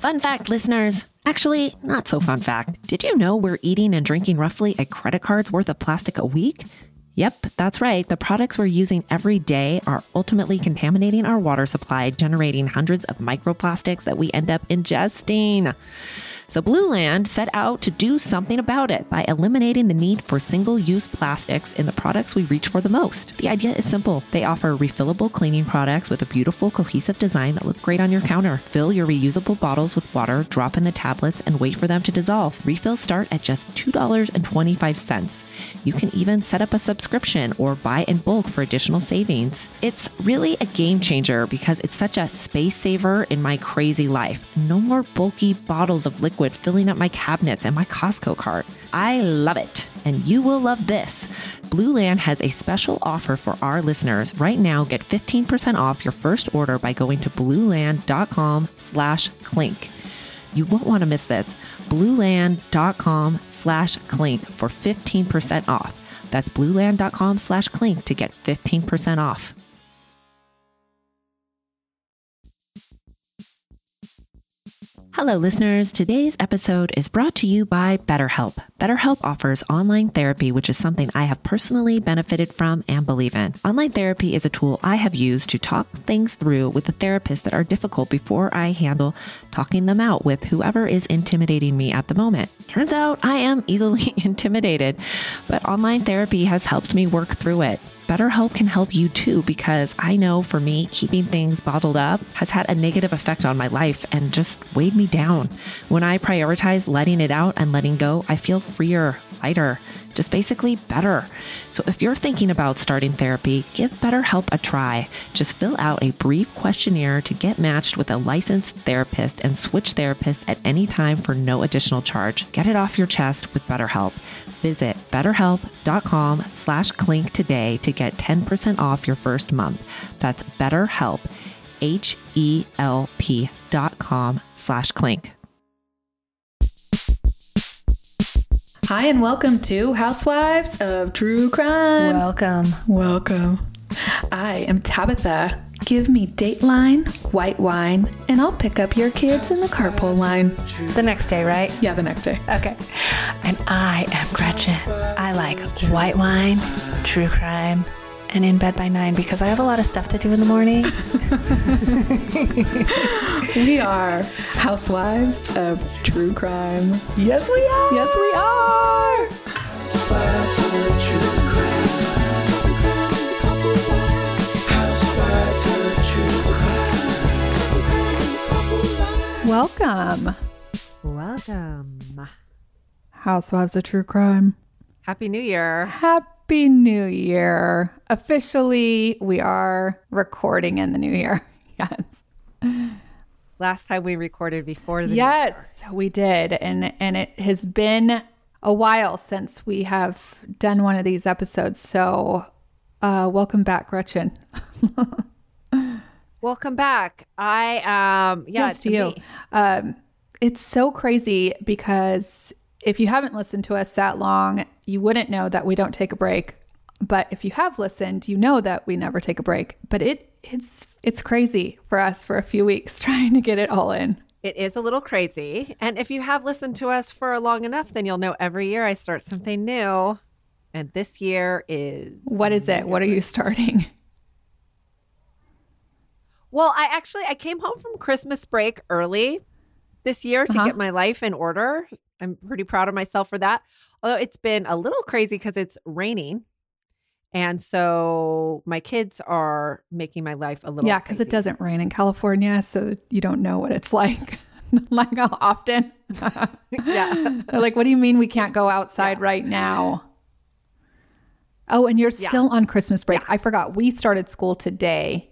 Fun fact, listeners. Actually, not so fun fact. Did you know we're eating and drinking roughly a credit card's worth of plastic a week? Yep, that's right. The products we're using every day are ultimately contaminating our water supply, generating hundreds of microplastics that we end up ingesting. So Blueland set out to do something about it by eliminating the need for single-use plastics in the products we reach for the most. The idea is simple. They offer refillable cleaning products with a beautiful cohesive design that look great on your counter. Fill your reusable bottles with water, drop in the tablets, and wait for them to dissolve. Refills start at just $2.25. You can even set up a subscription or buy in bulk for additional savings. It's really a game changer because it's such a space saver in my crazy life. No more bulky bottles of liquid filling up my cabinets and my Costco cart. I love it. And you will love this. Blueland has a special offer for our listeners. Right now, get 15% off your first order by going to blueland.com slash clink. You won't want to miss this. Blueland.com slash clink for 15% off. That's blueland.com slash clink to get 15% off. Hello, listeners. Today's episode is brought to you by BetterHelp. BetterHelp offers online therapy, which is something I have personally benefited from and believe in. Online therapy is a tool I have used to talk things through with a therapist that are difficult before I handle talking them out with whoever is intimidating me at the moment. Turns out I am easily intimidated, but online therapy has helped me work through it. BetterHelp can help you too because I know for me, keeping things bottled up has had a negative effect on my life and just weighed me down. When I prioritize letting it out and letting go, I feel freer, lighter, just basically better. So if you're thinking about starting therapy, give BetterHelp a try. Just fill out a brief questionnaire to get matched with a licensed therapist and switch therapists at any time for no additional charge. Get it off your chest with BetterHelp. Visit betterhelp.com slash clink today to get 10% off your first month. That's betterhelp, H-E-L-P dot com slash clink. Hi, and welcome to Housewives of True Crime. Welcome. Welcome. I am Tabitha. Give me Dateline, white wine, and I'll pick up your kids in the carpool line. The next day, right? Yeah, the next day. Okay. And I am Gretchen. I like white wine, true crime, and in bed by nine because I have a lot of stuff to do in the morning. We are Housewives of True Crime. Yes, we are. Yes, we are. Welcome, Welcome. Housewives of True Crime. Happy New Year. Happy New Year. Officially, we are recording in the new year. Yes. Last time we recorded before the Yes, we did. And and it has been a while since we have done one of these episodes. So, uh welcome back, Gretchen. Welcome back. I um yeah, yes, to you. Um it's so crazy because if you haven't listened to us that long, you wouldn't know that we don't take a break. But if you have listened, you know that we never take a break. But it it's it's crazy for us for a few weeks trying to get it all in. It is a little crazy. And if you have listened to us for long enough, then you'll know every year I start something new. And this year is. What is it? What are you starting? Well, I actually I came home from Christmas break early this year to Uh-huh. get my life in order. I'm pretty proud of myself for that. Although it's been a little crazy because it's raining. And so my kids are making my life a little Yeah, because it doesn't rain in California, so you don't know what it's like. like how often. Yeah. They're like, what do you mean we can't go outside right now? Oh, and you're Yeah. still on Christmas break. I forgot. We started school today.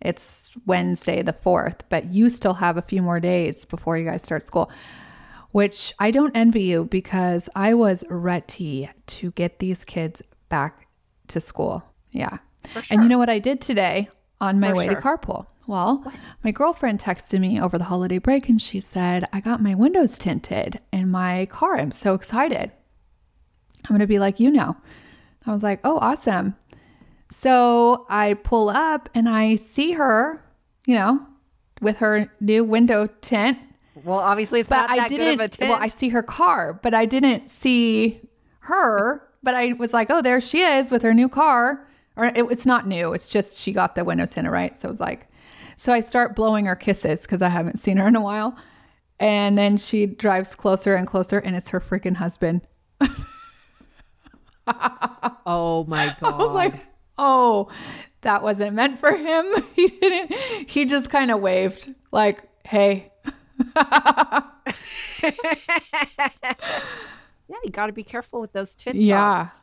It's Wednesday the 4th, but you still have a few more days before you guys start school, which I don't envy you because I was ready to get these kids back to school. Yeah. And you know what I did today on my For way to carpool? Well, my girlfriend texted me over the holiday break and she said, I got my windows tinted in my car. I'm so excited. I'm going to be like you now. I was like, oh, awesome. So I pull up and I see her, you know, with her new window tint. Well, obviously, it's but not I that didn't. good of a tint. well, I see her car, but I didn't see her. But I was like, oh, there she is with her new car. Or it, it's not new. It's just she got the windows tinted right. So it's like, so I start blowing her kisses because I haven't seen her in a while. And then she drives closer and closer, and it's her freaking husband. oh my god! I was like, oh, that wasn't meant for him. He didn't. He just kind of waved, like, hey. yeah, you got to be careful with those tit jobs. Yeah. jobs.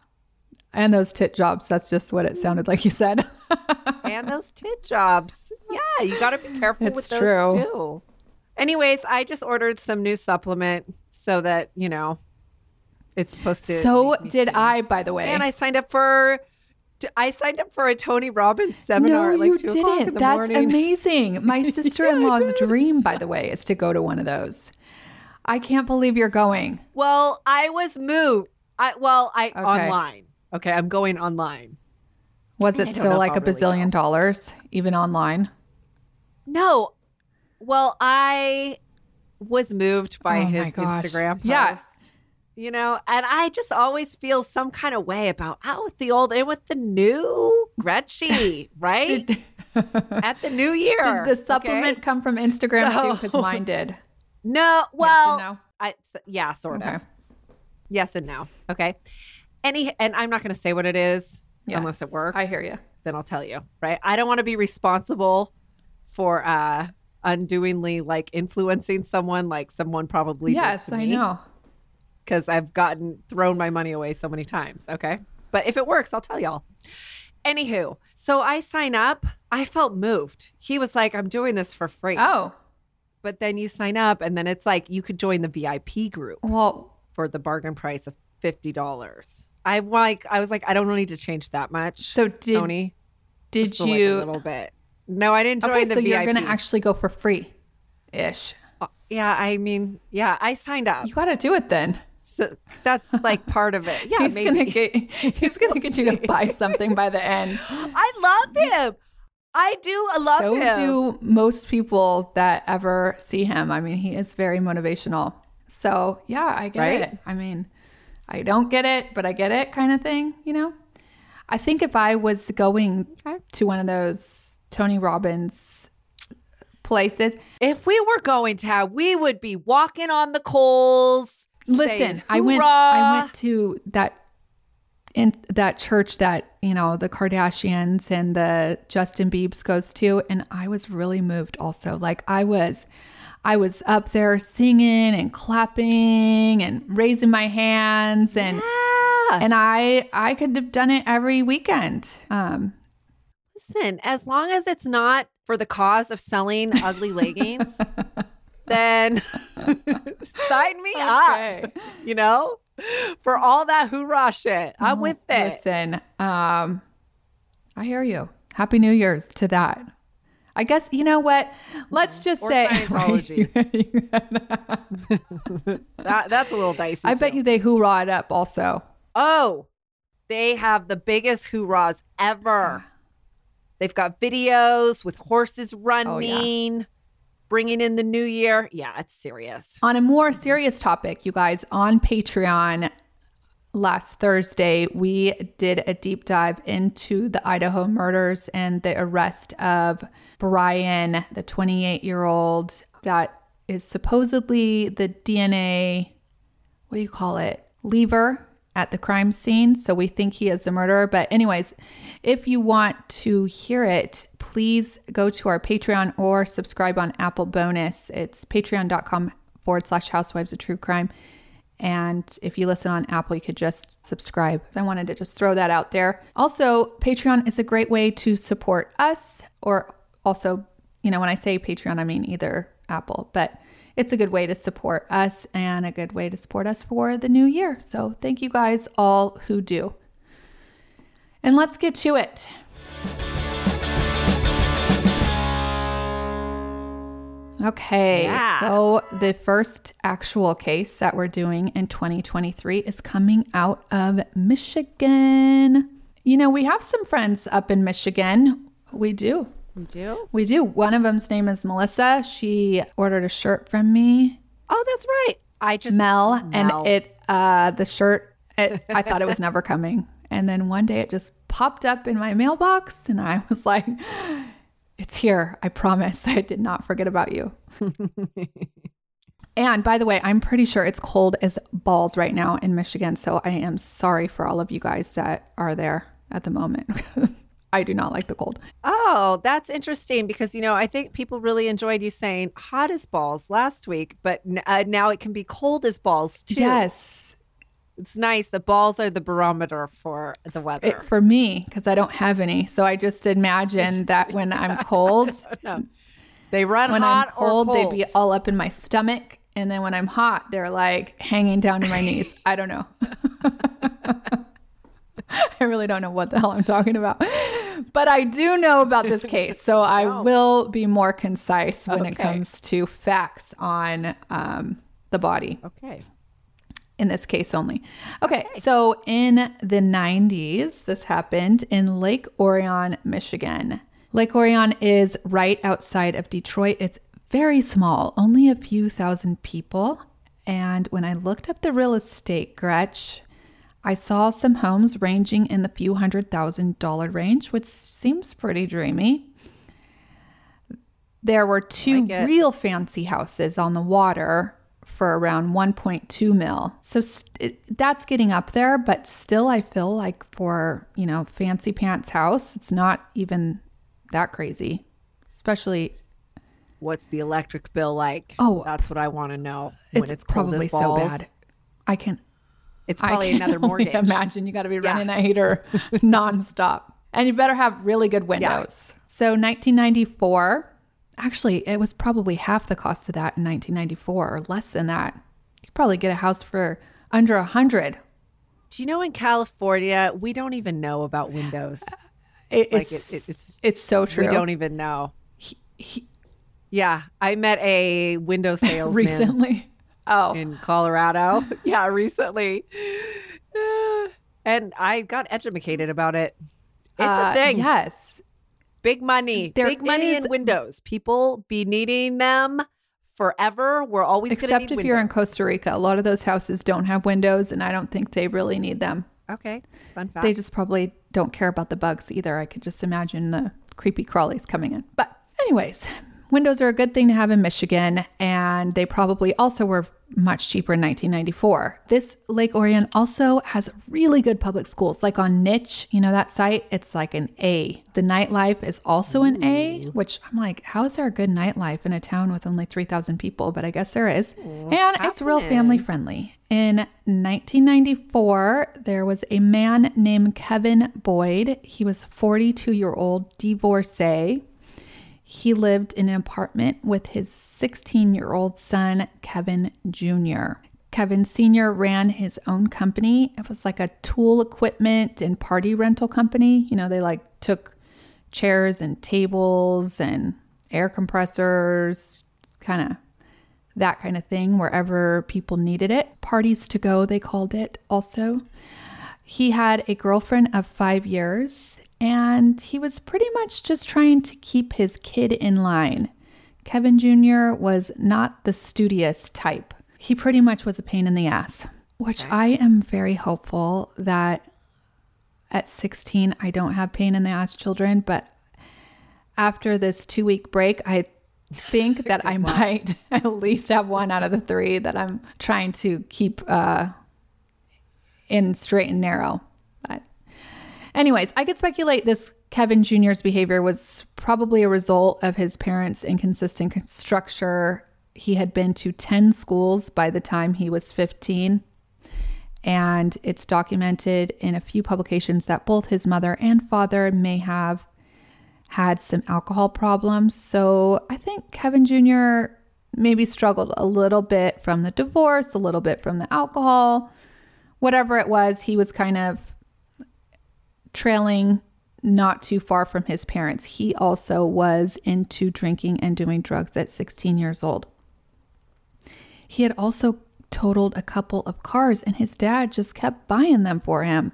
And those tit jobs. That's just what it sounded like you said. and those tit jobs. Yeah, you got to be careful It's with those true. too. Anyways, I just ordered some new supplement so that you know it's supposed to. so did skinny. I, by the way. And I signed up for. I signed up for a Tony Robbins seminar no, like you two o'clock in didn't. That's morning. amazing. My sister-in-law's dream, by the way, is to go to one of those. I can't believe you're going. Well, I was moved. I well, I online. Okay, I'm going online. Was it still like a really bazillion go. dollars, even online? No. Well, I was moved by Oh his. Instagram post. Yes. You know, and I just always feel some kind of way about out with the old and with the new Gretchy, right? Did, At the new year. did the okay? supplement come from Instagram too? Because mine did. No, well, and no. I yeah, sort Okay. of. Yes and no. Okay. Any and I'm not going to say what it is unless it works. I hear you. Then I'll tell you. Right. I don't want to be responsible for uh undoingly like influencing someone like someone probably Yes, I know. Because I've gotten thrown my money away so many times. Okay. But if it works, I'll tell y'all. Anywho, so I sign up. I felt moved. He was like, I'm doing this for free. Oh, But then you sign up and then it's like you could join the VIP group well, for the bargain price of fifty dollars. I like I was like, I don't need to change that much. so did Tony, did just for, like, a little bit? No, I didn't join okay, the so VIP. you're gonna actually go for free, ish. Uh, yeah, I mean, yeah, I signed up. You got to do it then. So that's like part of it. Yeah, he's maybe. gonna get he's gonna get you to buy something by the end. I love him. I do. I love so him. do most people that ever see him. I mean, he is very motivational. So yeah, I get Right? it. I mean, I don't get it, but I get it kind of thing, you know? I think if I was going to one of those Tony Robbins places, If we were going to, have, we would be walking on the coals. Listen, I went I went to that in that church that, you know, the Kardashians and the Justin Biebs goes to and I was really moved also. Like I was I was up there singing and clapping and raising my hands and Yeah. and I I could have done it every weekend. Um Listen, as long as it's not for the cause of selling ugly leggings, then sign me okay. up. You know, for all that hoorah shit, I'm with it. Listen, um, I hear you. Happy New Year's to that. I guess you know what. Let's just Or say Scientology. That that's a little dicey. I bet too. you they hoorah it up also. Oh, they have the biggest hoorahs ever. They've got videos with horses running, bringing in the new year. Yeah, it's serious. On a more mm-hmm. serious topic, you guys, on Patreon last Thursday, we did a deep dive into the Idaho murders and the arrest of Brian, the 28 year old that is supposedly the DNA, what do you call it? Lever at the crime scene. So we think he is the murderer. But, anyways, if you want to hear it, please go to our Patreon or subscribe on Apple Bonus. It's patreon.com forward slash housewives of true crime. And if you listen on Apple, you could just subscribe. So I wanted to just throw that out there. Also, Patreon is a great way to support us, or also, you know, when I say Patreon, I mean either Apple, but it's a good way to support us and a good way to support us for the new year. So thank you guys all who do. And let's get to it. Okay, Yeah. so the first actual case that we're doing in 2023 is coming out of Michigan. You know, we have some friends up in Michigan. We do. We do? We do. One of them's name is Melissa. She ordered a shirt from me, Oh, that's right. I just Mel, Mel. and it uh the shirt it, I thought it was never coming. And then one day it just popped up in my mailbox and I was like it's here. I promise. I did not forget about you. and by the way, I'm pretty sure it's cold as balls right now in Michigan, so I am sorry for all of you guys that are there at the moment. I do not like the cold. Oh, that's interesting because you know I think people really enjoyed you saying hot as balls last week, but n- uh, now it can be cold as balls too. Yes. it's nice. The balls are the barometer for the weather. It, for me, because I don't have any. So I just imagine that when I'm cold, they run when hot I'm cold, or cold. they'd be all up in my stomach. And then when I'm hot, they're like hanging down to my knees. I don't know. I really don't know what the hell I'm talking about. But I do know about this case. So I Wow. will be more concise when it comes to facts on um, the body okay. in this case only. Okay, so in the 90s, this happened in Lake Orion, Michigan. Lake Orion is right outside of Detroit. It's very small, only a few thousand people. And when I looked up the real estate, Gretch, I saw some homes ranging in the few hundred thousand dollar range, which seems pretty dreamy. There were two Like real fancy houses on the water for around 1.2 mil. So st- that's getting up there, but still, I feel like for, you know, fancy pants house, it's not even that crazy, especially What's the electric bill like? Oh, that's what I want to know. When it's, it's, probably so bad. I can It's probably another mortgage. Imagine you got to be running that heater nonstop, and you better have really good windows. So 1994, actually, it was probably half the cost of that in 1994, or less than that. You probably get a house for under a hundred. Do you know in California we don't even know about windows? It, Like, it's, it- it- it's- it's so true. We don't even know. he- Yeah, I met a window salesman recently. Oh, in Colorado. yeah, recently. And I got educated about it. It's uh, a thing. Yes, Big money. There Big money is- in windows. People be needing them forever. We're always going to except if you're in. Costa Rica, a lot of those houses don't have windows, and I don't think they really need them. Okay, fun fact. They just probably don't care about the bugs either. I could just imagine the creepy crawlies coming in. But, anyways, windows are a good thing to have in Michigan, and they probably also were much cheaper in 1994. This Lake Orion also has really good public schools. Like on Niche, you know, that site, it's like an A. The nightlife is also an A, which I'm like, how is there a good nightlife in a town with only 3,000 people? But I guess there is. and it's real family friendly. In 1994, there was a man named Kevin Boyd. He was 42 year old divorcee. He lived in an apartment with his 16 year old son, Kevin Jr. Kevin Sr. ran his own company. It was like a tool equipment and party rental company. You know, they like took chairs and tables and air compressors, kind of that kind of thing, wherever people needed it. Parties to go, they called it also. He had a girlfriend of five years, and he was pretty much just trying to keep his kid in line. Kevin Jr. was not the studious type. He pretty much was a pain in the ass, which I am very hopeful that at 16 I don't have pain in the ass children, but after this two week break, I think that I might at least have one out of the three that I'm trying to keep uh, in straight and narrow. Anyways, I could speculate this Kevin Jr.'s behavior was probably a result of his parents' inconsistent structure. He had been to 10 schools by the time he was 15. And it's documented in a few publications that both his mother and father may have had some alcohol problems. So I think Kevin Jr. maybe struggled a little bit from the divorce, a little bit from the alcohol. Whatever it was, he was kind of trailing not too far from his parents. He also was into drinking and doing drugs at 16 years old. He had also totaled a couple of cars, and his dad just kept buying them for him.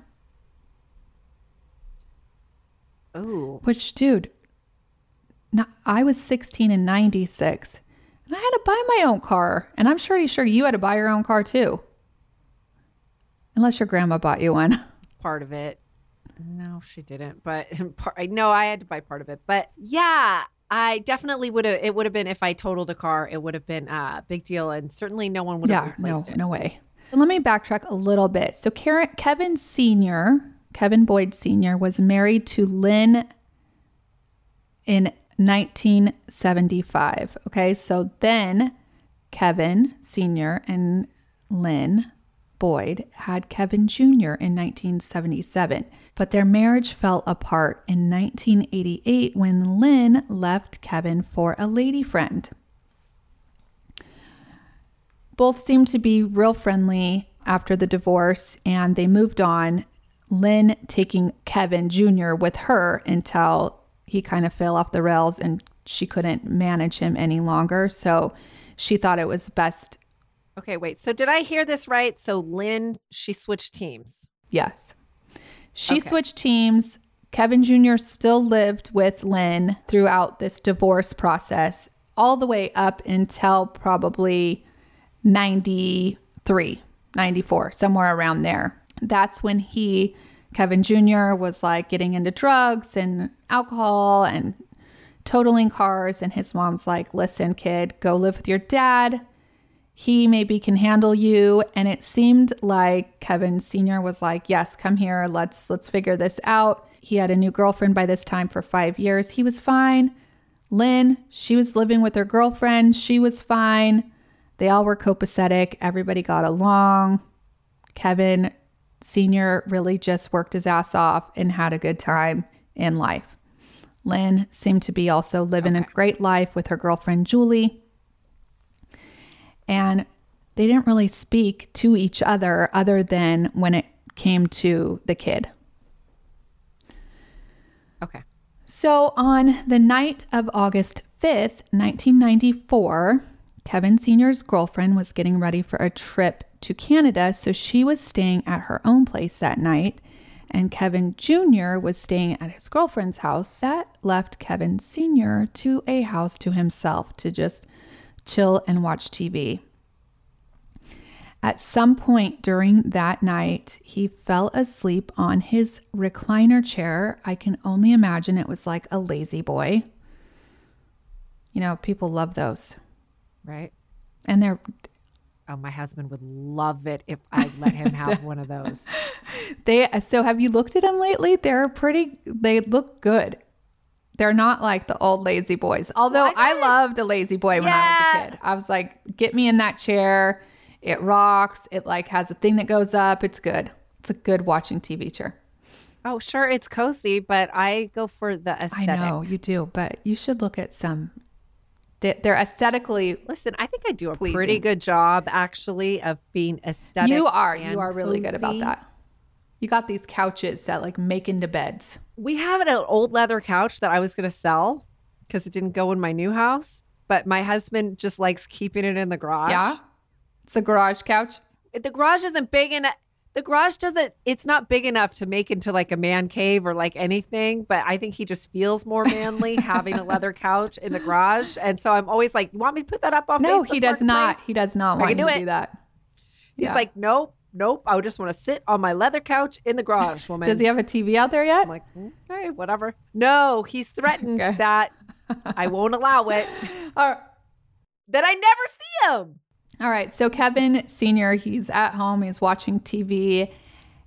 Oh, Which, dude, no, I was 16 in 96 and I had to buy my own car. And I'm pretty sure you had to buy your own car too. Unless your grandma bought you one. Part of it. No, she didn't. But part, no, I had to buy part of it. But yeah, I definitely would have. It would have been if I totaled a car. It would have been a big deal, and certainly no one would have Yeah, replaced no, it. no way. Let me backtrack a little bit. So Karen, Kevin Sr., Kevin Boyd Sr., was married to Lynn in 1975. Okay, so then Kevin Sr. and Lynn Boyd had Kevin Jr. in 1977, but their marriage fell apart in 1988 when Lynn left Kevin for a lady friend. Both seemed to be real friendly after the divorce and they moved on. Lynn taking Kevin Jr. with her until he kind of fell off the rails and she couldn't manage him any longer. So she thought it was best. Okay, wait. So did I hear this right? So Lynn, she switched teams. Yes. She Okay. switched teams. Kevin Jr. still lived with Lynn throughout this divorce process, all the way up until probably 93, 94, somewhere around there. That's when he, Kevin Jr., was like getting into drugs and alcohol and totaling cars. And his mom's like, listen, kid, go live with your dad he maybe can handle you. And it seemed like kevin senior was like yes come here. Let's let's figure this out. He had a new girlfriend by this time for five years. He was fine. Lynn she was living with her girlfriend. She was fine. They all were copacetic. Everybody got along. Kevin senior really just worked his ass off and had a good time in life. Lynn seemed to be also living a great life with her girlfriend julie and they didn't really speak to each other other than when it came to the kid. Okay. So on the night of August 5th, 1994, Kevin Sr.'s girlfriend was getting ready for a trip to Canada, so she was staying at her own place that night, and Kevin Jr. was staying at his girlfriend's house. That left Kevin Sr. to a house to himself to just chill and watch TV. At some point during that night, he fell asleep on his recliner chair. I can only imagine it was like a La-Z-Boy. You know, people love those. Right. And they're Oh, my husband would love it if I let him have one of those. they so have you looked at them lately? They're pretty they look good. They're not like the old La-Z-Boys. Although I loved a La-Z-Boy when I was a kid. I was like, get me in that chair. It rocks. It like has a thing that goes up. It's good. It's a good watching TV chair. Oh, sure, it's cozy, but I go for the aesthetic. I know you do, but you should look at some. they- They're aesthetically. Listen, I think I do a Pleasing. pretty good job actually of being aesthetic. You are. You are really good about that. You got these couches that like make into beds. We have an old leather couch that I was going to sell because it didn't go in my new house, but my husband just likes keeping it in the garage. Yeah, it's a garage couch. The garage isn't big enough. The garage doesn't, it's not big enough to make into like a man cave or like anything, but I think he just feels more manly having a leather couch in the garage. And so I'm always like, you want me to put that up on No, Facebook he does not. Marketplace?" He does not I want do to it. do that. He's Yeah. like, nope, nope. I would just want to sit on my leather couch in the garage, woman. Does he have a TV out there yet? I'm like, mm, okay, whatever. No, he's threatened Okay. that I won't allow it. All that I never see him. all right. So Kevin Senior, he's at home. He's watching TV.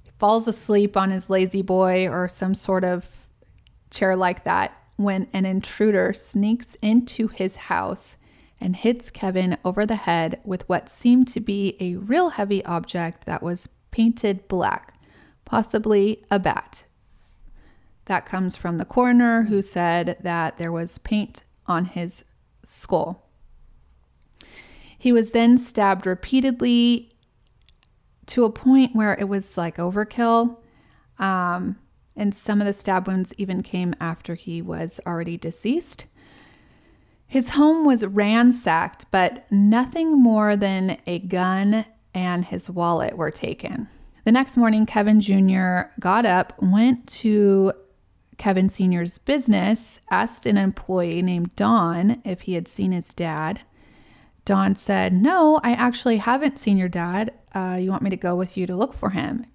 He falls asleep on his La-Z-Boy or some sort of chair like that when an intruder sneaks into his house and hits Kevin over the head with what seemed to be a real heavy object that was painted black, possibly a bat. That comes from the coroner who said that there was paint on his skull. He was then stabbed repeatedly to a point where it was like overkill. Um, and some of the stab wounds even came after he was already deceased. His home was ransacked, but nothing more than a gun and his wallet were taken. The next morning, Kevin Jr. got up, went to Kevin Sr.'s business, asked an employee named Don if he had seen his dad. Don said, No, I actually haven't seen your dad. Uh, you want me to go with you to look for him?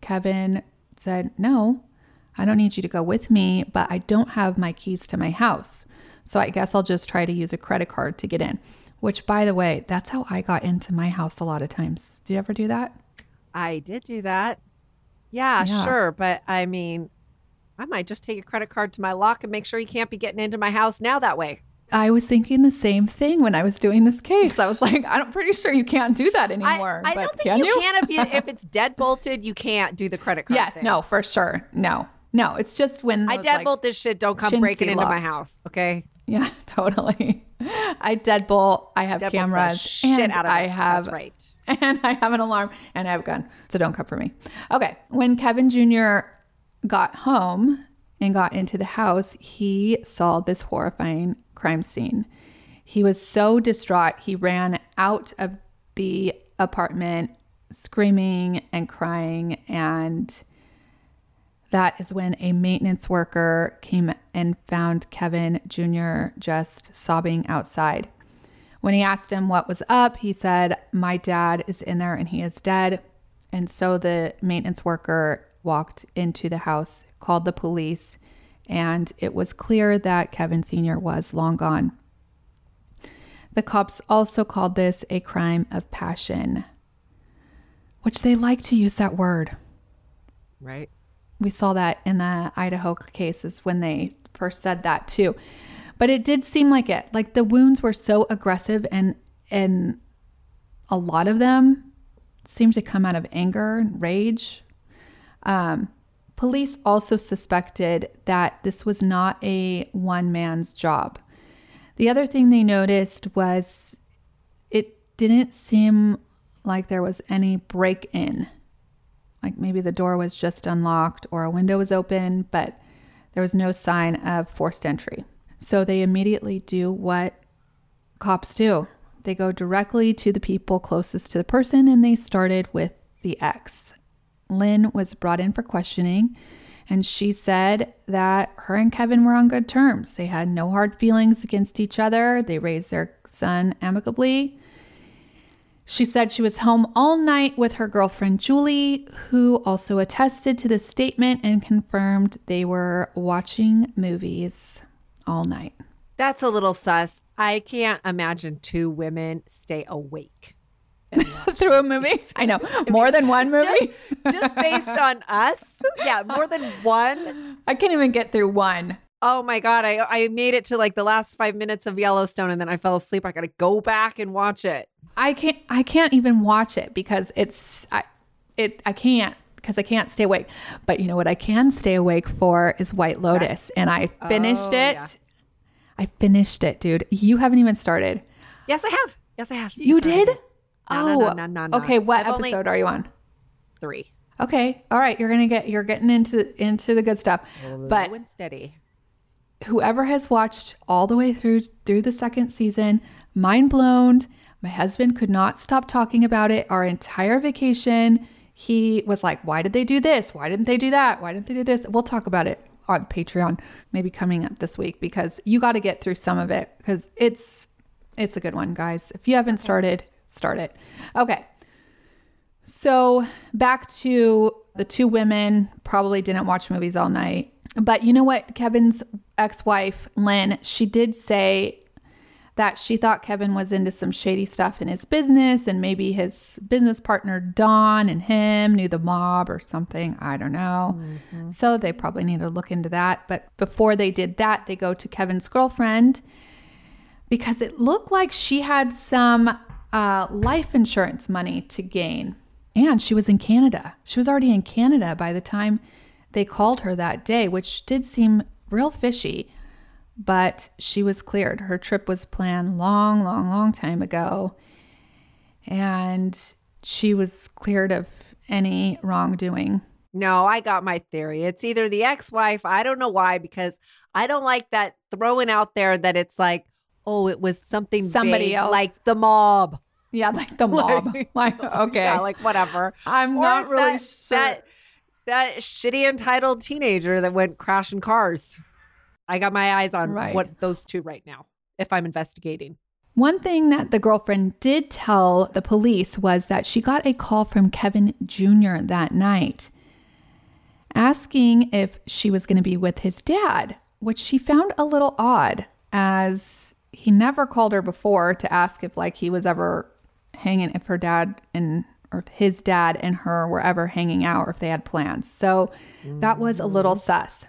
Kevin said, No, I don't need you to go with me, but I don't have my keys to my house. So I guess I'll just try to use a credit card to get in. Which, by the way, that's how I got into my house a lot of times. Do you ever do that? I did do that. Yeah, Yeah. sure. But I mean, I might just take a credit card to my lock and make sure you can't be getting into my house now that way. I was thinking the same thing when I was doing this case. I was like, I'm pretty sure you can't do that anymore. I but don't think can you, you? can if, you, if it's dead bolted, you can't do the credit card. yes, thing. no, for sure. No, no. It's just when I deadbolt like- this shit. Don't come breaking into my house. Okay. Yeah, totally. I deadbolt. I have Deadbolt cameras, shit and out of I it. have That's right. and I have an alarm and I have a gun. So don't come for me. Okay. When Kevin Jr. got home and got into the house, he saw this horrifying crime scene. He was so distraught, he ran out of the apartment screaming and crying. And that is when a maintenance worker came and found Kevin Jr. just sobbing outside. When he asked him what was up, he said, My dad is in there and he is dead. And so the maintenance worker walked into the house, called the police, and it was clear that Kevin Sr. was long gone. The cops also called this a crime of passion, which they like to use that word. Right. We saw that in the Idaho cases when they first said that too. But it did seem like it. Like the wounds were so aggressive and and a lot of them seemed to come out of anger and rage. Um, police also suspected that this was not a one man's job. The other thing they noticed was it didn't seem like there was any break in like maybe the door was just unlocked or a window was open, but there was no sign of forced entry. So they immediately do what cops do they go directly to the people closest to the person, and they started with the ex. Lynn was brought in for questioning, and she said that her and Kevin were on good terms. They had no hard feelings against each other, they raised their son amicably. She said she was home all night with her girlfriend Julie, who also attested to the statement and confirmed they were watching movies all night. That's a little sus. I can't imagine two women stay awake. Through a movie? I know. More than one movie? Just based on us. Yeah, more than one. I can't even get through one. Oh my god, I I made it to like the last 5 minutes of Yellowstone and then I fell asleep. I got to go back and watch it. I can't I can't even watch it because it's I it I can't because I can't stay awake. But you know what I can stay awake for is White Lotus and I finished Oh, it. yeah. I finished it, dude. You haven't even started. Yes, I have. Yes, I have. You Yes, did? No, oh. no, no, no, no. Okay, what I've episode are you on? 3. Okay. All right, you're to get you're getting into into the good stuff. But Slow and steady. Whoever has watched all the way through through the second season, mind blown. My husband could not stop talking about it our entire vacation. He was like, "Why did they do this? Why didn't they do that? Why didn't they do this?" We'll talk about it on Patreon maybe coming up this week because you got to get through some of it because it's it's a good one, guys. If you haven't started, start it. Okay. So back to the two women probably didn't watch movies all night. But you know what? Kevin's ex wife, Lynn, she did say that she thought Kevin was into some shady stuff in his business and maybe his business partner, Don, and him knew the mob or something. I don't know. So they probably need to look into that. But before they did that, they go to Kevin's girlfriend because it looked like she had some uh, life insurance money to gain. And she was in Canada. She was already in Canada by the time they called her that day, which did seem real fishy. But she was cleared. Her trip was planned long, long, long time ago. And she was cleared of any wrongdoing. No, I got my theory. It's either the ex-wife, I don't know why because I don't like that throwing out there that it's like, oh, it was something Somebody big, else. like the mob. Yeah, like the mob. like, okay. Yeah, like whatever. I'm Or not really that, sure. That, that shitty entitled teenager that went crashing cars. I got my eyes on Right. what those two right now. If I'm investigating, One thing that the girlfriend did tell the police was that she got a call from Kevin Jr. that night asking if she was going to be with his dad, which she found a little odd as he never called her before to ask if like he was ever hanging if her dad and or if his dad and her were ever hanging out or if they had plans. So that was a little mm-hmm. sus.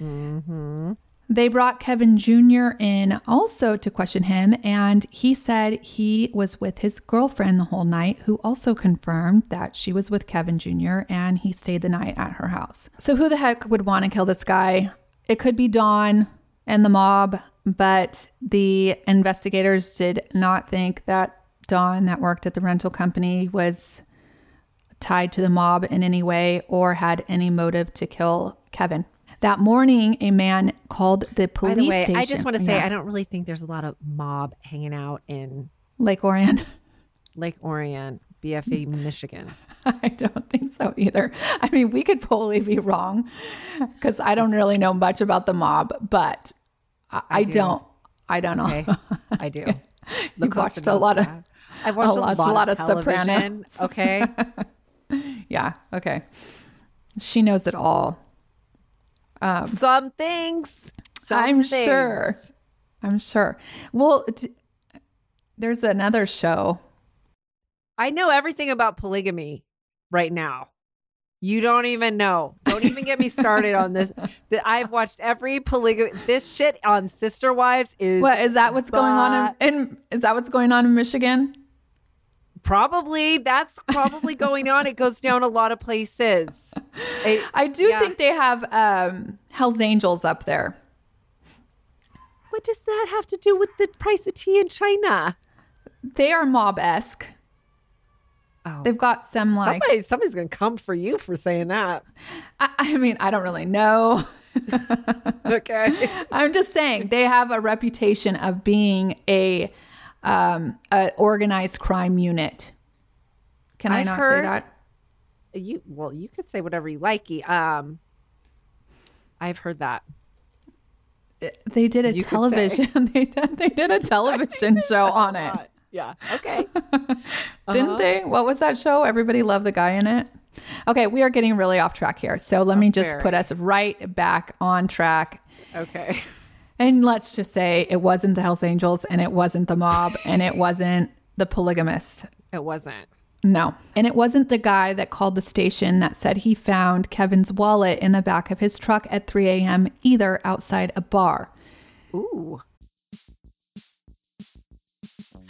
Mm-hmm. They brought Kevin Jr. in also to question him, and he said he was with his girlfriend the whole night, who also confirmed that she was with Kevin Jr. and he stayed the night at her house. So, who the heck would want to kill this guy? It could be Don and the mob, but the investigators did not think that Don, that worked at the rental company, was tied to the mob in any way or had any motive to kill Kevin. That morning, a man called the police by the way, station. I just want to oh, say Yeah. I don't really think there's a lot of mob hanging out in Lake Orion. Lake Orion, BFE, Michigan. I don't think so either. I mean, we could probably be wrong because I don't really know much about the mob, but I, I, do. don't. I don't know. Okay, I do. You've watched a lot of. I've watched a, watched lot, a lot of, of. Sopranos. Okay, Yeah. Okay. She knows it all. Um, some things. Some I'm things. sure. I'm sure. Well, t- there's another show. I know everything about polygamy right now. You don't even know. Don't even get me started on this. That I've watched every polygamy. This shit on Sister Wives is What is that? What's going on in, in? Is that what's going on in Michigan? Probably that's probably going on. It goes down a lot of places. It- I do Yeah. think they have um, Hell's Angels up there. what does that have to do with the price of tea in China? They are mob esque. Oh, They've got some like. somebody, somebody's gonna come for you for saying that. I, I mean, I don't really know. Okay. I'm just saying they have a reputation of being a um, a organized crime unit. Can I I've not say that? you well, you could say whatever you like. Um, I've heard that. They did a You television. They did, they did a television show on it, yeah. Okay. didn't they? What was that show? Everybody loved the guy in it. Okay, we are getting really off track here. So let me just very. put us right back on track. Okay. And let's just say it wasn't the Hells Angels and it wasn't the mob and it wasn't the polygamist. It wasn't. No. And it wasn't the guy that called the station that said he found Kevin's wallet in the back of his truck at 3 a.m. either outside a bar. Ooh.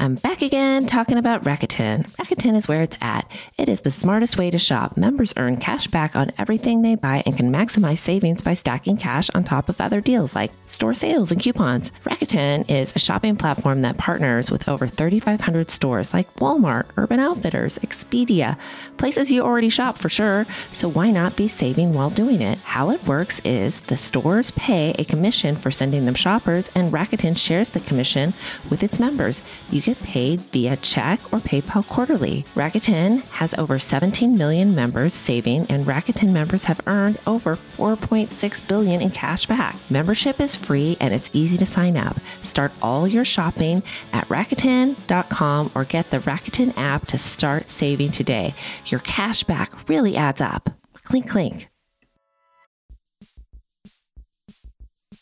I'm back again talking about Rakuten. Rakuten is where it's at. It is the smartest way to shop. Members earn cash back on everything they buy and can maximize savings by stacking cash on top of other deals like store sales and coupons. Rakuten is a shopping platform that partners with over 3,500 stores like Walmart, Urban Outfitters, Expedia, places you already shop for sure. So why not be saving while doing it? How it works is the stores pay a commission for sending them shoppers, and Rakuten shares the commission with its members. You get paid via check or PayPal quarterly. Rakuten has over 17 million members saving, and Rakuten members have earned over 4.6 billion in cash back. Membership is free and it's easy to sign up. Start all your shopping at Rakuten.com or get the Rakuten app to start saving today. Your cash back really adds up. Clink, clink.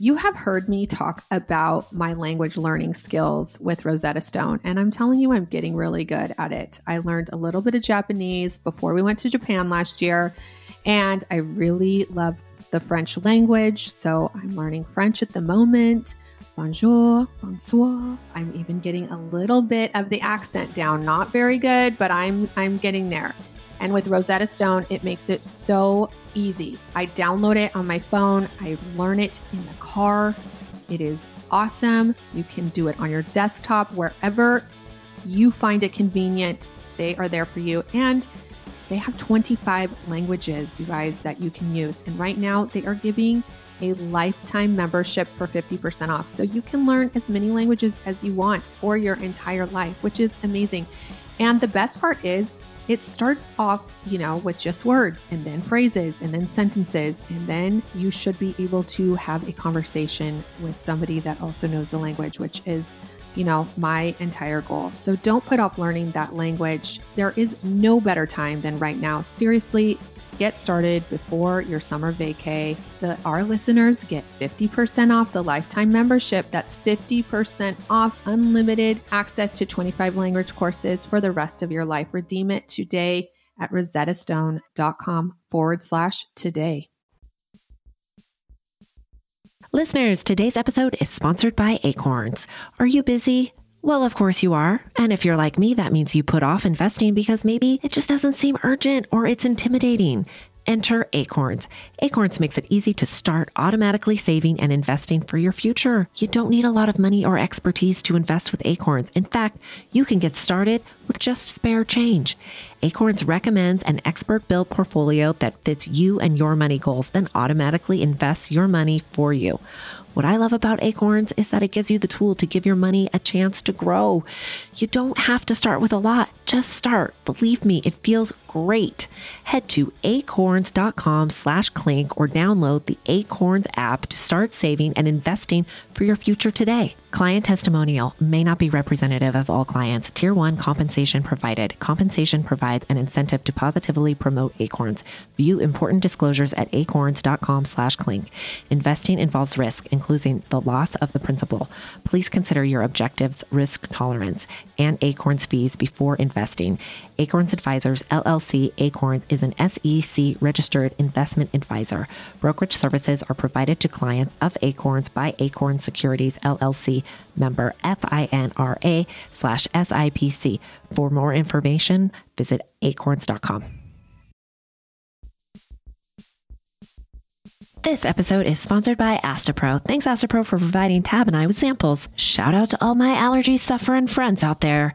You have heard me talk about my language learning skills with Rosetta Stone, and I'm telling you, I'm getting really good at it. I learned a little bit of Japanese before we went to Japan last year, and I really love the French language. So I'm learning French at the moment. Bonjour, bonsoir. I'm even getting a little bit of the accent down. Not very good, but I'm I'm getting there. And with Rosetta Stone, it makes it so easy. I download it on my phone, I learn it in the car. It is awesome. You can do it on your desktop, wherever you find it convenient. They are there for you. And they have 25 languages, you guys, that you can use. And right now, they are giving a lifetime membership for 50% off. So you can learn as many languages as you want for your entire life, which is amazing. And the best part is, it starts off, you know, with just words and then phrases and then sentences. And then you should be able to have a conversation with somebody that also knows the language, which is, you know, my entire goal. So don't put off learning that language. There is no better time than right now. Seriously, get started before your summer vacay. The, our listeners get 50% off the lifetime membership. That's 50% off unlimited access to 25 language courses for the rest of your life. Redeem it today at rosettastone.com forward slash today. Listeners, today's episode is sponsored by Acorns. Are you busy? Well, of course you are. And if you're like me, that means you put off investing because maybe it just doesn't seem urgent or it's intimidating. Enter Acorns. Acorns makes it easy to start automatically saving and investing for your future. You don't need a lot of money or expertise to invest with Acorns. In fact, you can get started with just spare change. Acorns recommends an expert built portfolio that fits you and your money goals, then automatically invests your money for you. What I love about Acorns is that it gives you the tool to give your money a chance to grow. You don't have to start with a lot, just start. Believe me, it feels great. Head to acorns.com slash clink or download the Acorns app to start saving and investing for your future today. Client testimonial may not be representative of all clients. Tier 1 compensation provided. Compensation provides an incentive to positively promote Acorns. View important disclosures at acorns.com slash clink. Investing involves risk, including the loss of the principal. Please consider your objectives, risk tolerance, and Acorns fees before investing. Acorns Advisors LLC Acorns is an SEC registered investment advisor. Brokerage services are provided to clients of Acorns by Acorn Securities LLC member FINRA slash SIPC. For more information, visit acorns.com. This episode is sponsored by Astepro. Thanks, Astepro, for providing Tab and I with samples. Shout out to all my allergy suffering friends out there.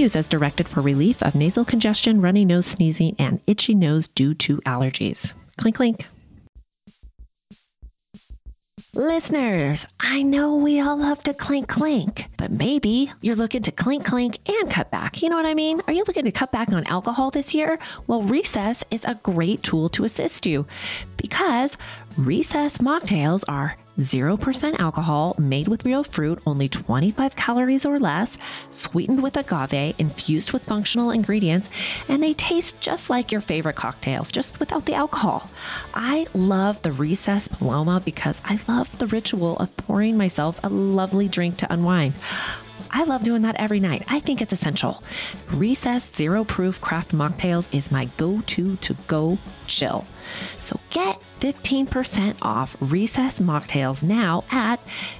Use as directed for relief of nasal congestion, runny nose, sneezing, and itchy nose due to allergies. Clink, clink. Listeners, I know we all love to clink clink, but maybe you're looking to clink clink and cut back. You know what I mean? Are you looking to cut back on alcohol this year? Well, Recess is a great tool to assist you because Recess mocktails are 0% alcohol, made with real fruit, only 25 calories or less, sweetened with agave, infused with functional ingredients, and they taste just like your favorite cocktails, just without the alcohol. I love the Recess Paloma because I love the ritual of pouring myself a lovely drink to unwind. I love doing that every night. I think it's essential. Recess Zero Proof Craft Mocktails is my go to to go chill. So get 15% off recess mocktails now at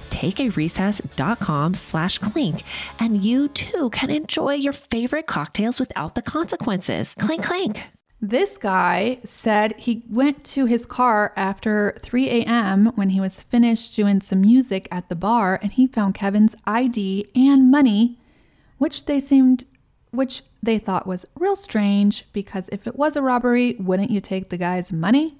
takearecess.com slash clink and you too can enjoy your favorite cocktails without the consequences clink clink this guy said he went to his car after 3 a.m. when he was finished doing some music at the bar and he found Kevin's ID and money, which they seemed which they thought was real strange because if it was a robbery, wouldn't you take the guy's money?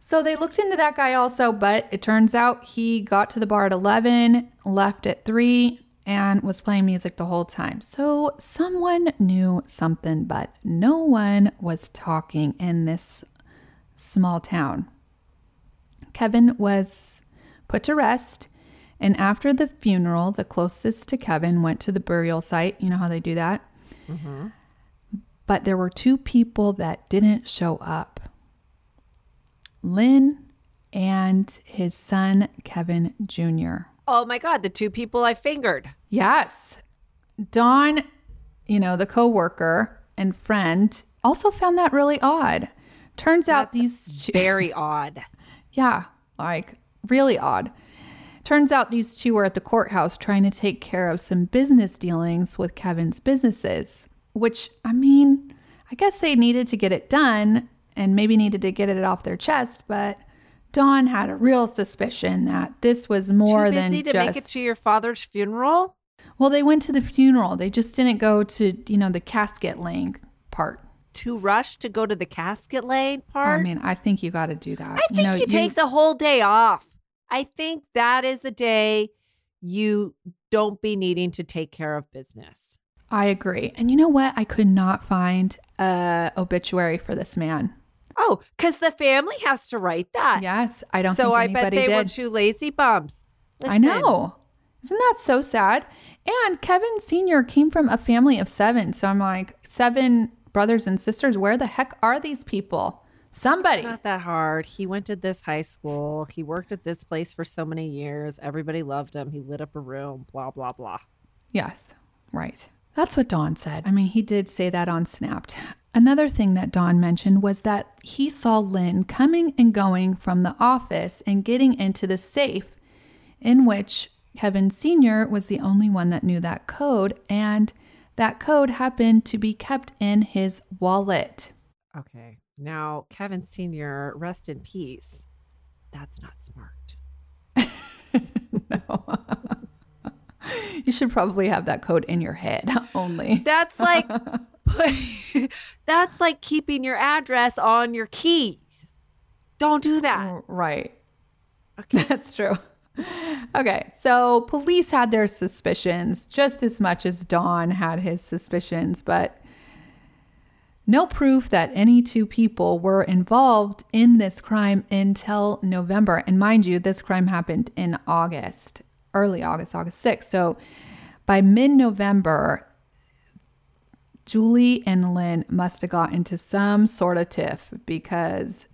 So they looked into that guy also, but it turns out he got to the bar at 11, left at 3, and was playing music the whole time. So someone knew something, but no one was talking in this small town. Kevin was put to rest, and after the funeral, the closest to Kevin went to the burial site. You know how they do that? Mm-hmm. But there were two people that didn't show up. Lynn and and his son, Kevin Jr. Oh my God, the two people I fingered. Yes. Don, you know, the coworker and friend, also found that really odd. Turns out these two, Very odd. yeah, like really odd. Turns out these two were at the courthouse trying to take care of some business dealings with Kevin's businesses, which I mean, I guess they needed to get it done and maybe needed to get it off their chest, but Don had a real suspicion that this was more Too than busy to just make it to your father's funeral? well, they went to the funeral. They just didn't go to, you know, the casket laying part. Too rushed to go to the casket laying part? I mean, I think you got to do that. I think you, know, take the whole day off. I think that is the day you don't be needing to take care of business. I agree. And you know what? I could not find a obituary for this man. Oh, because the family has to write that. Yes, I don't so I bet they did. were two lazy bums. I know. Isn't that so sad? And Kevin Sr. came from a family of seven. So I'm like, seven brothers and sisters. Where the heck are these people? Somebody. It's not that hard. He went to this high school. He worked at this place for so many years. Everybody loved him. He lit up a room, blah, blah, blah. Yes, right. That's what Don said. I mean, he did say that on Snapped. Another thing that Don mentioned was that he saw Lynn coming and going from the office and getting into the safe, in which Kevin Sr. was the only one that knew that code, and that code happened to be kept in his wallet. Okay. Now, Kevin Sr., rest in peace. That's not smart. You should probably have that code in your head only. That's like that's like keeping your address on your keys. Don't do that. Right. That's true. Okay, so police had their suspicions just as much as Don had his suspicions, but no proof that any two people were involved in this crime until November. And mind you, this crime happened in August, early August, August 6th. So by mid November, Julie and Lynn must have got into some sort of tiff because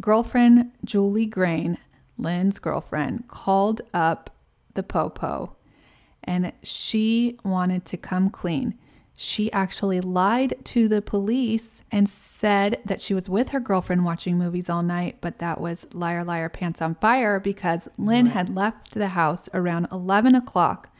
girlfriend Julie Grain, Lynn's girlfriend, called up the Popo and she wanted to come clean. She actually lied to the police and said that she was with her girlfriend watching movies all night, but that was liar, liar, pants on fire because Lynn had left the house around 11 o'clock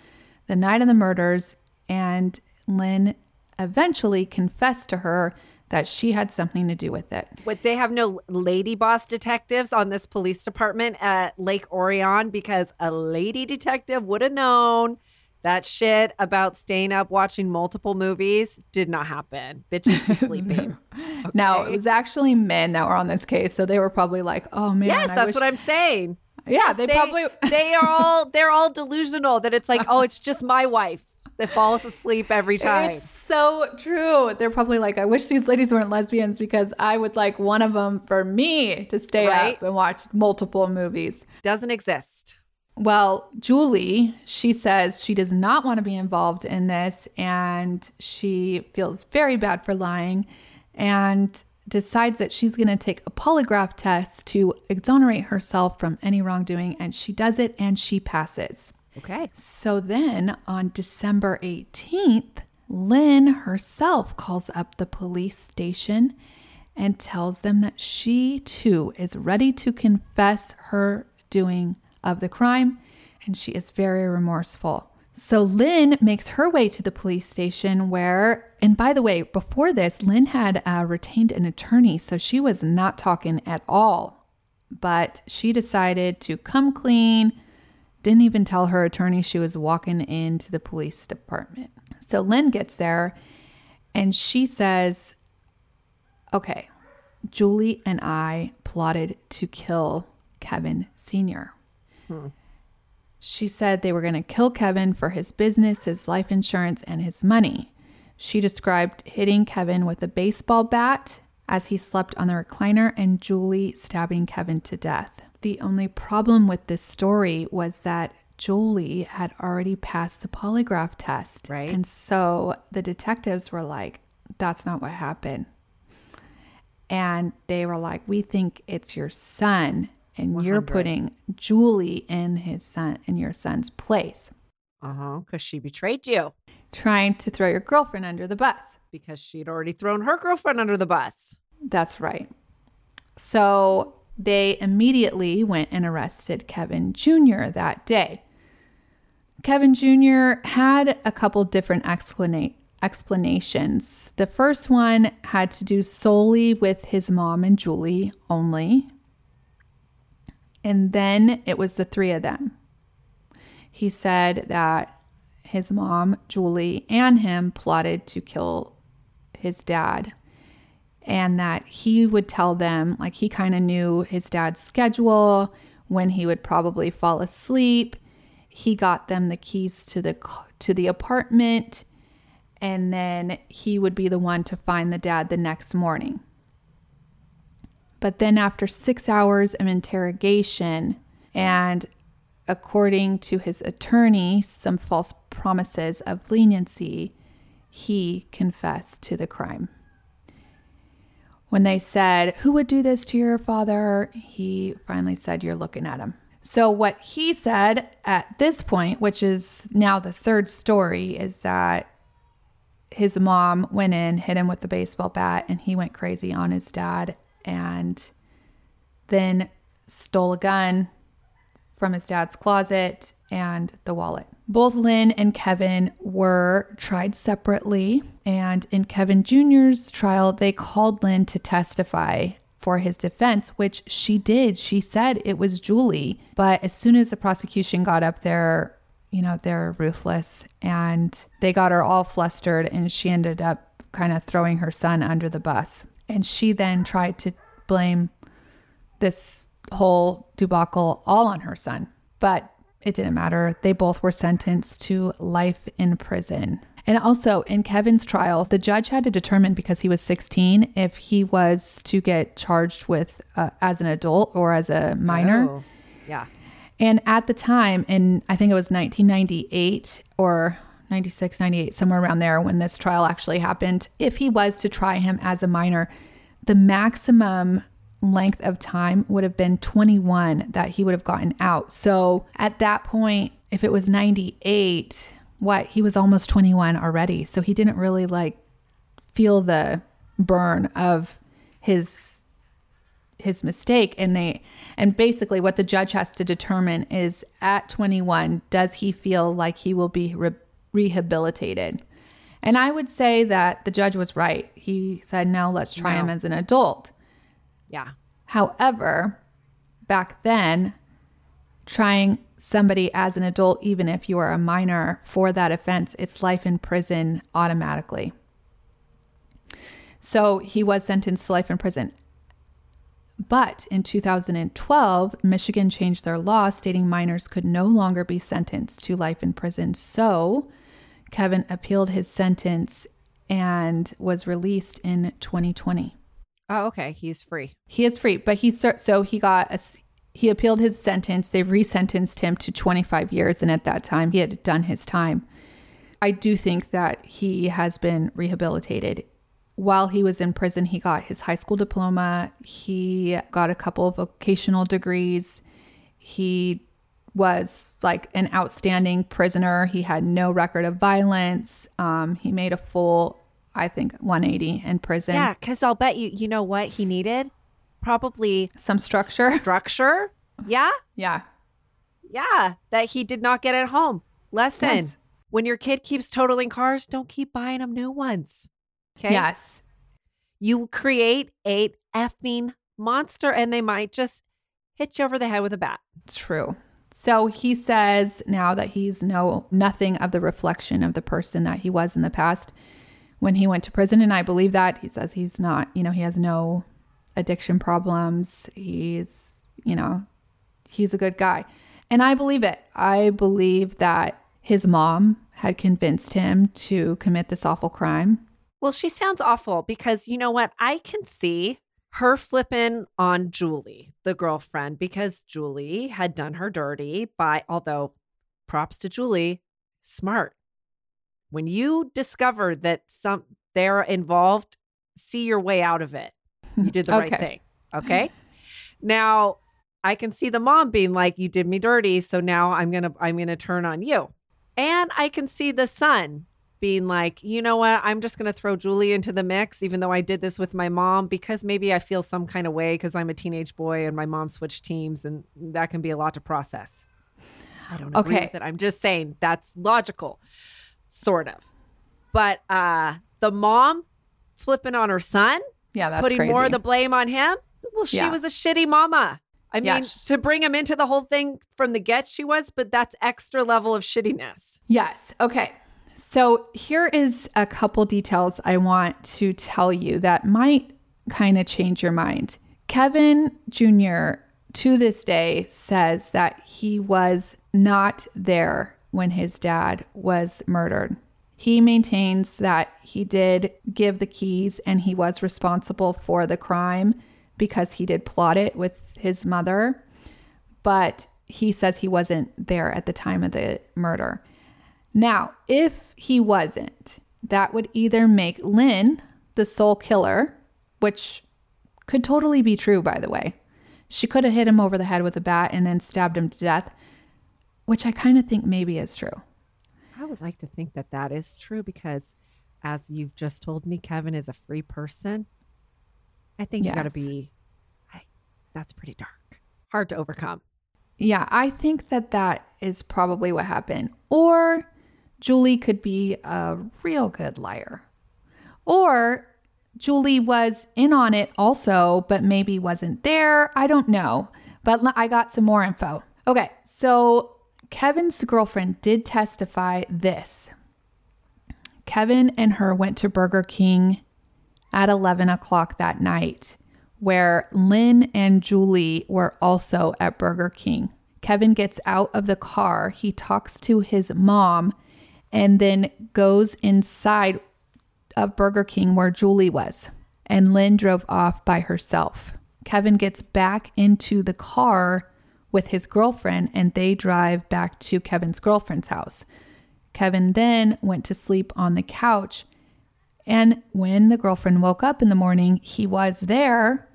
the night of the murders, and Lynn eventually confessed to her that she had something to do with it. What they have no lady boss detectives on this police department at Lake Orion because a lady detective would have known that shit about staying up watching multiple movies did not happen. Bitches be sleeping. Now, it was actually men that were on this case, so they were probably like, "Oh man, yes, I that's wish- what I'm saying. Yeah, they, They, probably they are all they're all delusional that it's like, oh, it's just my wife that falls asleep every time. It's so true. They're probably like, I wish these ladies weren't lesbians because I would like one of them for me to stay Right. up and watch multiple movies. Doesn't exist. Well, Julie, she says she does not want to be involved in this and she feels very bad for lying and decides that she's going to take a polygraph test to exonerate herself from any wrongdoing. And she does it and she passes. Okay. So then on December 18th, Lynn herself calls up the police station and tells them that she too is ready to confess her doing of the crime and she is very remorseful. So Lynn makes her way to the police station where, and by the way, before this, Lynn had uh, retained an attorney, so she was not talking at all. But she decided to come clean, didn't even tell her attorney she was walking into the police department. So Lynn gets there and she says, Okay, Julie and I plotted to kill Kevin Sr. She said they were going to kill Kevin for his business, his life insurance, and his money. She described hitting Kevin with a baseball bat as he slept on the recliner and Julie stabbing Kevin to death. The only problem with this story was that Julie had already passed the polygraph test. Right. And so the detectives were like, that's not what happened. And they were like, we think it's your son. And you're putting Julie in his son in your son's place, Uh huh. Because she betrayed you trying to throw your girlfriend under the bus. because she'd already thrown her girlfriend under the bus. That's right. So they immediately went and arrested Kevin Jr. that day. Kevin Jr. had a couple different explana- explanations. The first one had to do solely with his mom and Julie only. And then it was the three of them. He said that his mom, Julie, and him plotted to kill his dad and that he would tell them like he kind of knew his dad's schedule when he would probably fall asleep he got them the keys to the to the apartment and then he would be the one to find the dad the next morning but then after 6 hours of interrogation and according to his attorney some false promises of leniency he confessed to the crime when they said, Who would do this to your father? He finally said, You're looking at him. So, what he said at this point, which is now the third story, is that his mom went in, hit him with the baseball bat, and he went crazy on his dad and then stole a gun from his dad's closet and the wallet. Both Lynn and Kevin were tried separately, and in Kevin Jr.'s trial, they called Lynn to testify for his defense, which she did. She said it was Julie, but as soon as the prosecution got up there, you know, they're ruthless and they got her all flustered, and she ended up kind of throwing her son under the bus. And she then tried to blame this whole debacle all on her son. But it didn't matter. They both were sentenced to life in prison. And also in Kevin's trial, the judge had to determine because he was 16 if he was to get charged with uh, as an adult or as a minor. Oh, yeah. And at the time, in I think it was 1998 or 96, 98, somewhere around there when this trial actually happened, if he was to try him as a minor, the maximum length of time would have been 21 that he would have gotten out. So at that point, if it was 98, what he was almost 21 already. So he didn't really like feel the burn of his his mistake and they and basically what the judge has to determine is at 21 does he feel like he will be re- rehabilitated and i would say that the judge was right he said no let's try him as an adult Yeah. However, back then, trying somebody as an adult, even if you are a minor for that offense, it's life in prison automatically. So he was sentenced to life in prison. But in 2012, Michigan changed their law stating minors could no longer be sentenced to life in prison. So Kevin appealed his sentence and was released in 2020. Oh, okay. He's free. He is free, but he so he got a he appealed his sentence. They resentenced him to 25 years, and at that time he had done his time. I do think that he has been rehabilitated. While he was in prison, he got his high school diploma. He got a couple of vocational degrees. He was like an outstanding prisoner. He had no record of violence. Um, he made a full, I think, 180 in prison. Yeah, because I'll bet you, you know what he needed? Probably Some structure. structure. Yeah. Yeah. Yeah. That he did not get at home. Lesson Yes. when your kid keeps totaling cars, don't keep buying them new ones. Okay. Yes. You create a effing monster and they might just hit you over the head with a bat. True. So he says now that he's no nothing of the reflection of the person that he was in the past when he went to prison and I believe that. He says he's not, you know, he has no addiction problems. He's, you know, he's a good guy. And I believe it. I believe that his mom had convinced him to commit this awful crime. Well, she sounds awful because you know what? I can see her flipping on Julie, the girlfriend, because Julie had done her dirty by, although props to Julie, smart. When you discover that some they're involved, see your way out of it. You did the right thing. Okay. Now, I can see the mom being like, "You did me dirty, so now I'm gonna I'm gonna turn on you," and I can see the son being like, "You know what? I'm just gonna throw Julie into the mix, even though I did this with my mom because maybe I feel some kind of way because I'm a teenage boy and my mom switched teams, and that can be a lot to process." I don't agree Okay. with it. I'm just saying that's logical, sort of. But uh the mom flipping on her son, Yeah, that's putting crazy. more of the blame on him. Well, she Yeah. was a shitty mama. I mean, sh- to bring him into the whole thing from the get, she was, but that's extra level of shittiness. Yes. Okay. So here is a couple details I want to tell you that might kind of change your mind. Kevin Jr. to this day says that he was not there when his dad was murdered. He maintains that he did give the keys and he was responsible for the crime because he did plot it with his mother, but he says he wasn't there at the time of the murder. Now, if he wasn't, that would either make Lynn the sole killer, which could totally be true, by the way. She could have hit him over the head with a bat and then stabbed him to death, which I kind of think maybe is true. I would like to think that that is true because, as you've just told me, Kevin is a free person. I think you got to be. I, that's pretty dark, hard to overcome. Yeah, I think that that is probably what happened. Or Julie could be a real good liar. Or Julie was in on it also, but maybe wasn't there. I don't know. But I got some more info. Okay, so Kevin's girlfriend did testify this. Kevin and her went to Burger King at 11 o'clock that night, where Lynn and Julie were also at Burger King. Kevin gets out of the car, he talks to his mom, and then goes inside of Burger King where Julie was. And Lynn drove off by herself. Kevin gets back into the car with his girlfriend and they drive back to Kevin's girlfriend's house. Kevin then went to sleep on the couch. And when the girlfriend woke up in the morning, he was there.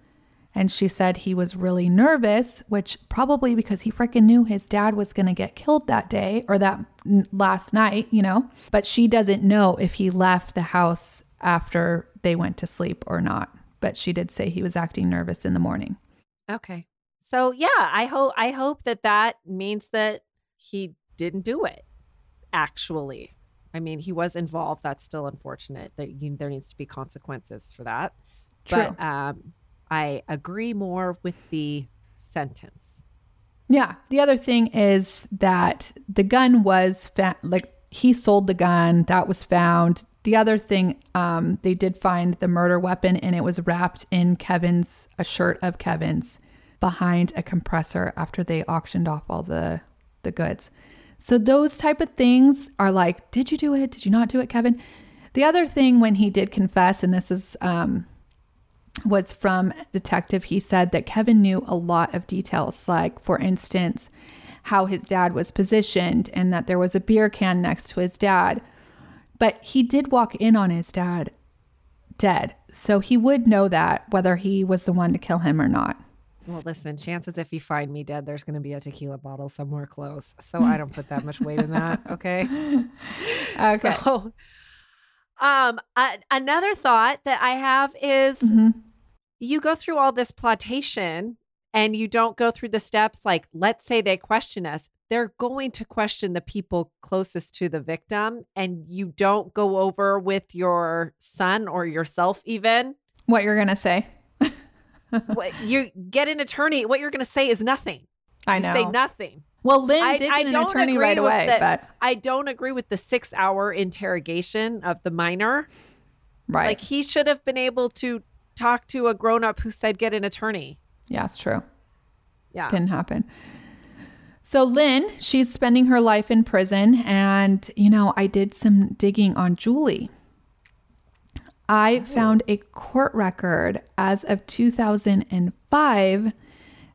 And she said he was really nervous, which probably because he freaking knew his dad was going to get killed that day or that last night, you know. But she doesn't know if he left the house after they went to sleep or not. But she did say he was acting nervous in the morning. Okay. So yeah, I hope I hope that that means that he didn't do it. Actually, I mean, he was involved. That's still unfortunate. That you, there needs to be consequences for that. True. But um, I agree more with the sentence. Yeah. The other thing is that the gun was fa- like he sold the gun that was found. The other thing, um, they did find the murder weapon and it was wrapped in Kevin's a shirt of Kevin's behind a compressor after they auctioned off all the the goods. So those type of things are like, did you do it? Did you not do it, Kevin? The other thing when he did confess, and this is um, was from detective he said that kevin knew a lot of details like for instance how his dad was positioned and that there was a beer can next to his dad but he did walk in on his dad dead so he would know that whether he was the one to kill him or not Well, listen, chances if you find me dead, there's going to be a tequila bottle somewhere close. So I don't put that much weight in that. Okay. okay So, um, another thought that I have is Mhm. you go through all this plotation and you don't go through the steps. Like, let's say they question us, they're going to question the people closest to the victim, and you don't go over with your son or yourself, even. what you're gonna say what, you get an attorney. What you're going to say is nothing. i You say nothing. Well lynn I- did I get an attorney right away the- but I don't agree with the six hour interrogation of the minor. right Like he should have been able to talk to a grown up who said get an attorney. yeah it's true Yeah. didn't happen. So Lynn, she's spending her life in prison and you know, I did some digging on Julie. I oh. found a court record as of 2005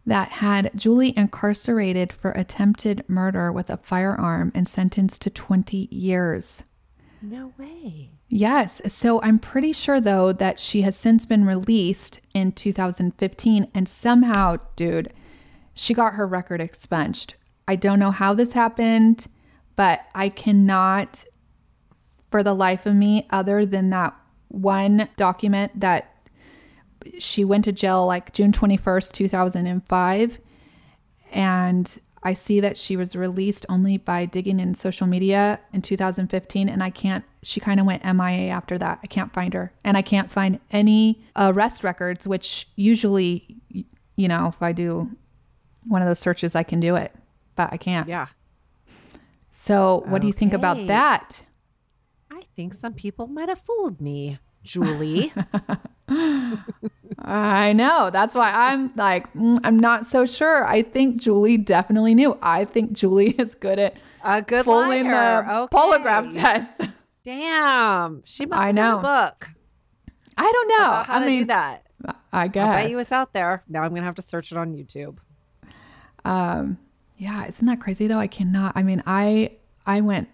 that had Julie incarcerated for attempted murder with a firearm and sentenced to 20 years. No way. Yes. So I'm pretty sure, though, that she has since been released in 2015. And somehow, dude, she got her record expunged. I don't know how this happened, but I cannot, for the life of me, other than that one document that she went to jail like June 21st, 2005. And I see that she was released only by digging in social media in 2015. And I can't, she kind of went MIA after that. I can't find her. And I can't find any uh, arrest records, which usually, you know, if I do one of those searches, I can do it, but I can't. Yeah. So, what do you think about that? I think some people might have fooled me, Julie. I know. That's why I'm like, mm, I'm not so sure. I think Julie definitely knew. I think Julie is good at A good fooling liar. the Okay. polygraph test. Damn. She must I know. a book I don't know. I to mean, do that. I I guess. bet you it's out there. Now I'm going to have to search it on YouTube. um, yeah, isn't that crazy though? I cannot. I mean, I I went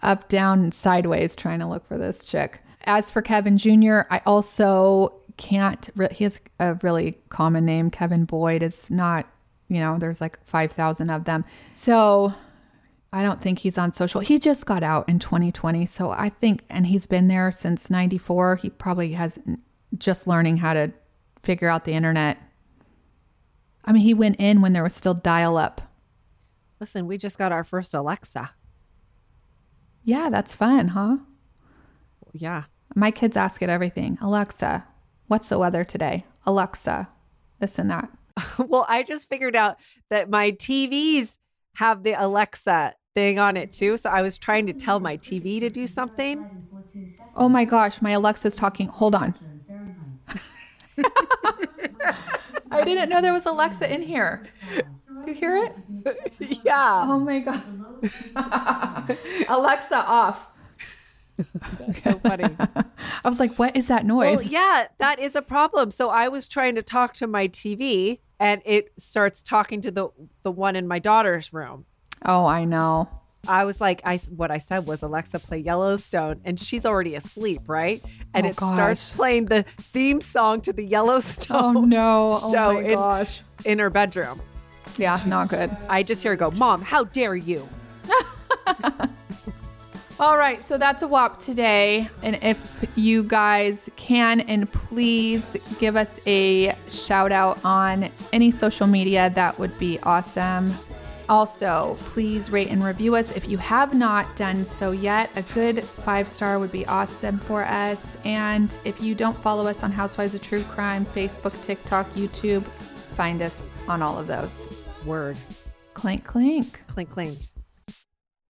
up, down, and sideways trying to look for this chick. As for Kevin Jr., I also can't. Re- he has a really common name. Kevin Boyd is not. You know, there's like five thousand of them. So I don't think he's on social. He just got out in 2020, so I think, and he's been there since '94. He probably has just learning how to figure out the internet. I mean, he went in when there was still dial up. Listen, we just got our first Alexa. Yeah, that's fun, huh? Yeah. My kids ask it everything. Alexa, what's the weather today? Alexa, this and that. well, I just figured out that my TVs have the Alexa thing on it too. So I was trying to tell my TV to do something. Oh my gosh, my Alexa's talking. Hold on. I didn't know there was Alexa in here. Do you hear it? yeah. Oh my god. Alexa off. So funny. I was like, what is that noise? Well, yeah, that is a problem. So I was trying to talk to my TV and it starts talking to the the one in my daughter's room. Oh, I know. I was like, I what I said was Alexa play Yellowstone, and she's already asleep, right? And Oh, it starts playing the theme song to the Yellowstone. Oh no. Oh show my in, gosh. in her bedroom. Yeah, not good. I just hear her go, "Mom, how dare you!" All right, so that's a WAP today. And if you guys can and please give us a shout out on any social media, that would be awesome. Also, please rate and review us if you have not done so yet. A good five star would be awesome for us. And if you don't follow us on Housewives of True Crime, Facebook, TikTok, YouTube, find us on all of those. Word, Clink, clink. clink, clink.